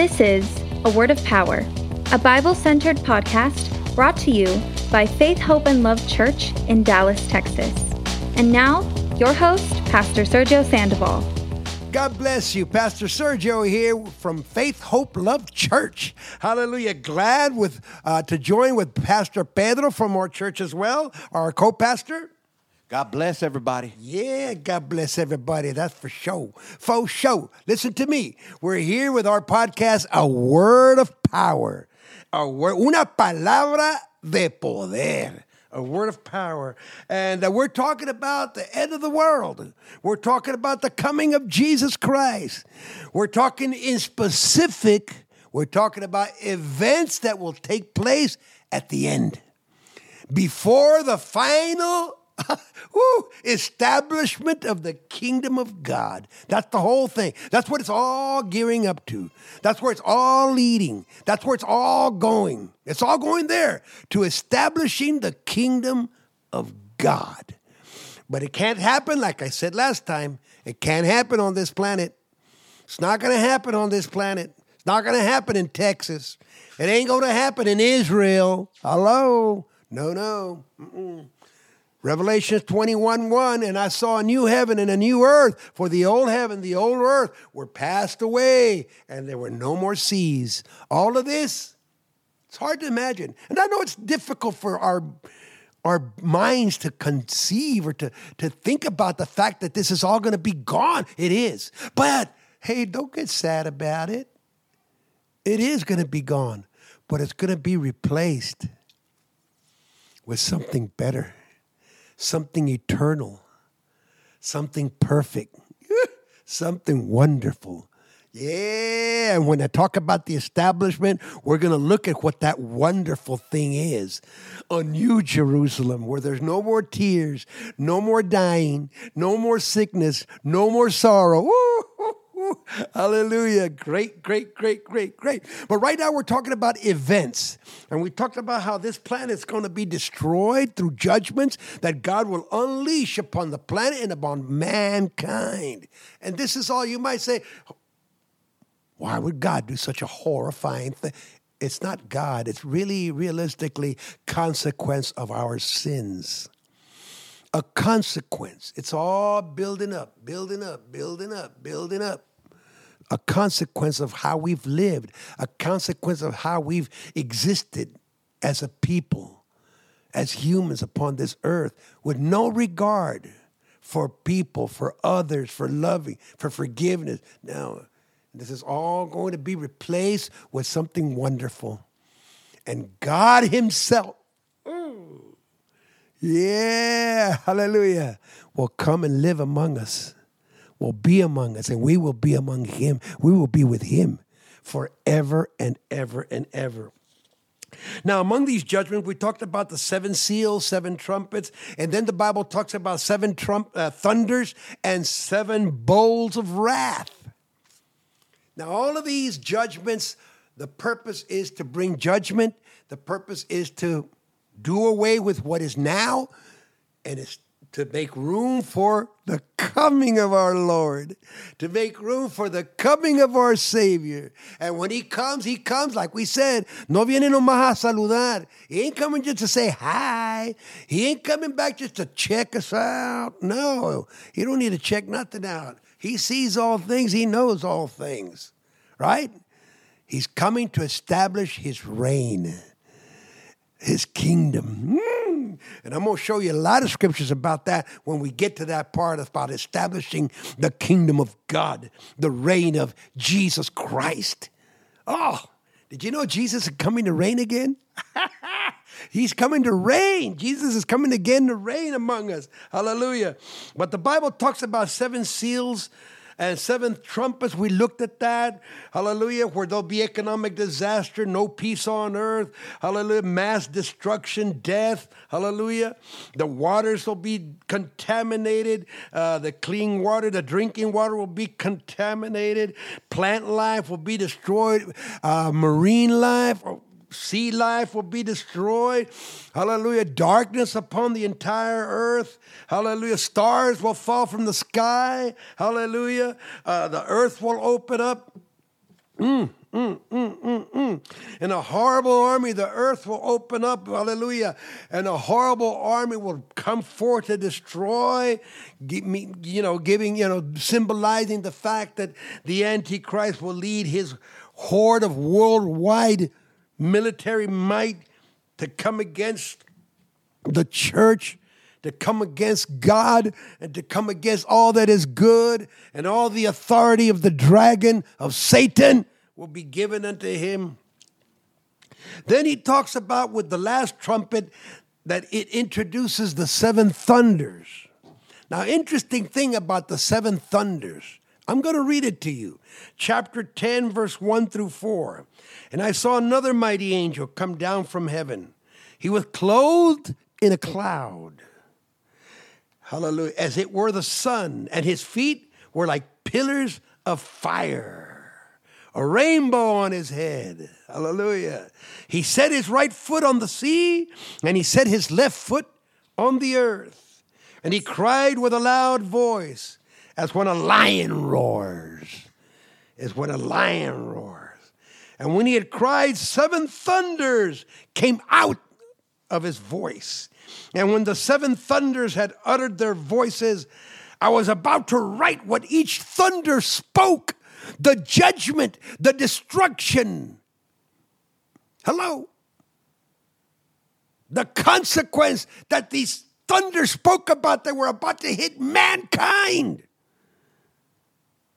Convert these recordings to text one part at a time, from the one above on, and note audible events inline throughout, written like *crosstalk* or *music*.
This is A Word of Power, a Bible centered podcast brought to you by Faith, Hope, and Love Church in Dallas, Texas. And now, your host, Pastor Sergio Sandoval. God bless you. Pastor Sergio here from Faith, Hope, Love Church. Hallelujah. Glad with uh, to join with Pastor Pedro from our church as well, our co-pastor. God bless everybody. Yeah, God bless everybody. That's for sure. For sure. Listen to me. We're here with our podcast, A Word of Power. A word, una palabra de poder. A word of power. And uh, we're talking about the end of the world. We're talking about the coming of Jesus Christ. We're talking in specific, we're talking about events that will take place at the end. Before the final *laughs* Woo, establishment of the kingdom of God. That's the whole thing. That's what it's all gearing up to. That's where it's all leading. That's where it's all going. It's all going there to establishing the kingdom of God. But it can't happen, like I said last time, it can't happen on this planet. It's not going to happen on this planet. It's not going to happen in Texas. It ain't going to happen in Israel. Hello? No, no. Mm-mm. Revelation 21 1, and I saw a new heaven and a new earth, for the old heaven, the old earth were passed away, and there were no more seas. All of this, it's hard to imagine. And I know it's difficult for our our minds to conceive or to, to think about the fact that this is all going to be gone. It is. But hey, don't get sad about it. It is going to be gone, but it's going to be replaced with something better something eternal, something perfect, *laughs* something wonderful. Yeah, and when I talk about the establishment, we're going to look at what that wonderful thing is. A new Jerusalem where there's no more tears, no more dying, no more sickness, no more sorrow. Woo! Hallelujah. Great, great, great, great, great. But right now we're talking about events. And we talked about how this planet is going to be destroyed through judgments that God will unleash upon the planet and upon mankind. And this is all you might say, why would God do such a horrifying thing? It's not God, it's really realistically consequence of our sins a consequence. It's all building up, building up, building up, building up a consequence of how we've lived, a consequence of how we've existed as a people, as humans upon this earth, with no regard for people, for others, for loving, for forgiveness. Now, this is all going to be replaced with something wonderful. And God Himself, yeah, hallelujah, will come and live among us will be among us and we will be among him. We will be with him forever and ever and ever. Now, among these judgments, we talked about the seven seals, seven trumpets, and then the Bible talks about seven trump, uh, thunders and seven bowls of wrath. Now, all of these judgments, the purpose is to bring judgment, the purpose is to do away with what is now, and it's to make room for the coming of our Lord, to make room for the coming of our Savior. And when He comes, He comes, like we said, no viene nomás a saludar. He ain't coming just to say hi. He ain't coming back just to check us out. No, He don't need to check nothing out. He sees all things, He knows all things, right? He's coming to establish His reign, His kingdom. Mm. And I'm going to show you a lot of scriptures about that when we get to that part about establishing the kingdom of God, the reign of Jesus Christ. Oh, did you know Jesus is coming to reign again? *laughs* He's coming to reign. Jesus is coming again to reign among us. Hallelujah. But the Bible talks about seven seals and seventh trumpets, we looked at that. Hallelujah. Where there'll be economic disaster, no peace on earth. Hallelujah. Mass destruction, death. Hallelujah. The waters will be contaminated. Uh, the clean water, the drinking water will be contaminated. Plant life will be destroyed. Uh, marine life sea life will be destroyed. Hallelujah. Darkness upon the entire earth. Hallelujah. Stars will fall from the sky. Hallelujah. Uh, the earth will open up. Mm, mm, mm, and a horrible army, the earth will open up, hallelujah. And a horrible army will come forth to destroy, you know, giving, you know, symbolizing the fact that the Antichrist will lead his horde of worldwide military might to come against the church to come against God and to come against all that is good and all the authority of the dragon of Satan will be given unto him. Then he talks about with the last trumpet that it introduces the seven thunders. Now, interesting thing about the seven thunders. I'm going to read it to you. Chapter 10, verse 1 through 4. And I saw another mighty angel come down from heaven. He was clothed in a cloud Hallelujah. As it were the sun, and his feet were like pillars of fire, a rainbow on his head. Hallelujah. He set his right foot on the sea, and he set his left foot on the earth. And he cried with a loud voice, as when a lion roars. As when a lion roars. And when he had cried, seven thunders came out of his voice and when the seven thunders had uttered their voices, I was about to write what each thunder spoke the judgment, the destruction. Hello? The consequence that these thunders spoke about, they were about to hit mankind.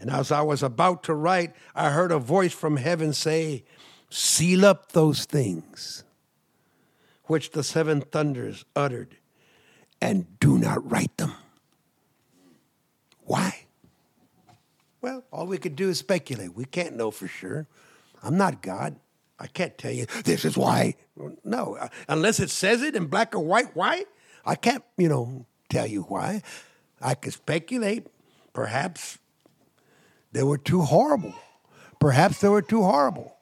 And as I was about to write, I heard a voice from heaven say, Seal up those things which the seven thunders uttered, and do not write them. Why? Well, all we could do is speculate. We can't know for sure. I'm not God. I can't tell you this is why. No, uh, unless it says it in black or white. Why? I can't, you know, tell you why. I could speculate. Perhaps they were too horrible. Perhaps they were too horrible.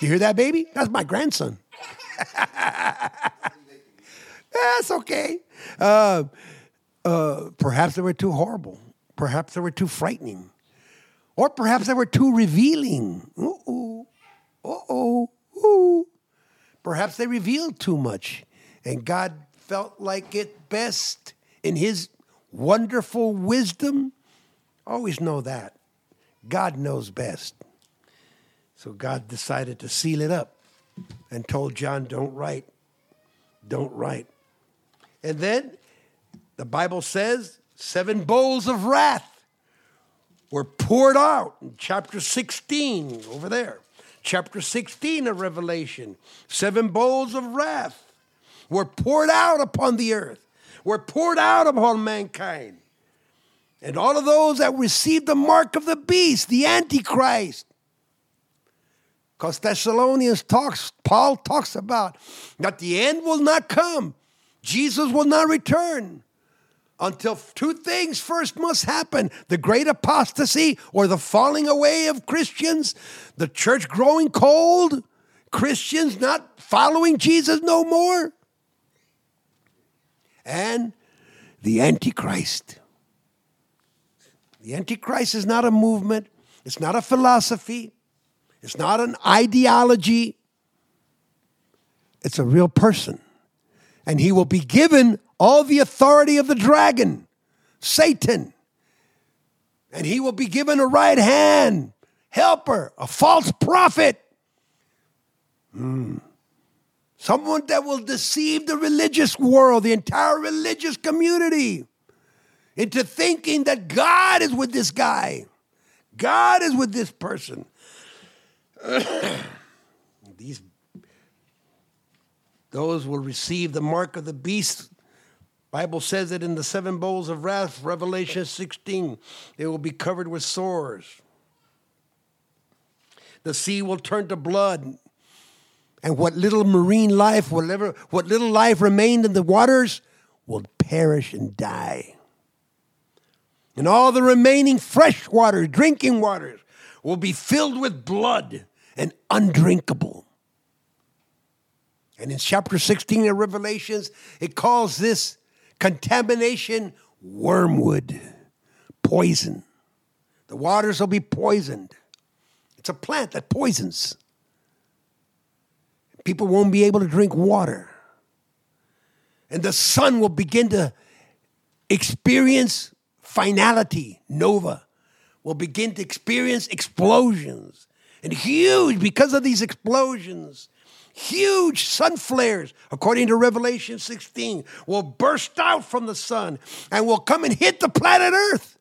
You hear that, baby? That's my grandson. *laughs* That's okay. Uh, uh, perhaps they were too horrible. Perhaps they were too frightening. Or perhaps they were too revealing. Uh-oh. Uh-oh. Perhaps they revealed too much. And God felt like it best in his wonderful wisdom. Always know that. God knows best. So God decided to seal it up and told John, don't write. Don't write. And then the Bible says seven bowls of wrath were poured out in chapter 16 over there. Chapter 16 of Revelation. Seven bowls of wrath were poured out upon the earth, were poured out upon mankind. And all of those that receive the mark of the beast, the Antichrist, because Thessalonians talks, Paul talks about that the end will not come. Jesus will not return until two things first must happen the great apostasy or the falling away of Christians, the church growing cold, Christians not following Jesus no more, and the Antichrist. The Antichrist is not a movement, it's not a philosophy, it's not an ideology, it's a real person. And he will be given all the authority of the dragon, Satan. And he will be given a right hand, helper, a false prophet. Mm. Someone that will deceive the religious world, the entire religious community, into thinking that God is with this guy. God is with this person. *clears throat* These those will receive the mark of the beast. Bible says it in the seven bowls of wrath, Revelation 16. They will be covered with sores. The sea will turn to blood. And what little marine life, whatever, what little life remained in the waters, will perish and die. And all the remaining fresh water, drinking waters, will be filled with blood and undrinkable. And in chapter 16 of Revelations, it calls this contamination wormwood, poison. The waters will be poisoned. It's a plant that poisons. People won't be able to drink water. And the sun will begin to experience finality, nova, will begin to experience explosions. And huge, because of these explosions, huge sun flares, according to Revelation 16, will burst out from the sun and will come and hit the planet Earth.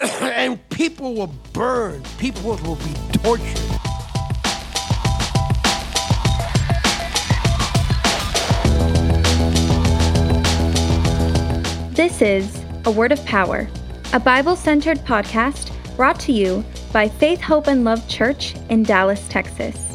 *coughs* and people will burn, people will be tortured. This is A Word of Power, a Bible centered podcast brought to you by Faith, Hope, and Love Church in Dallas, Texas.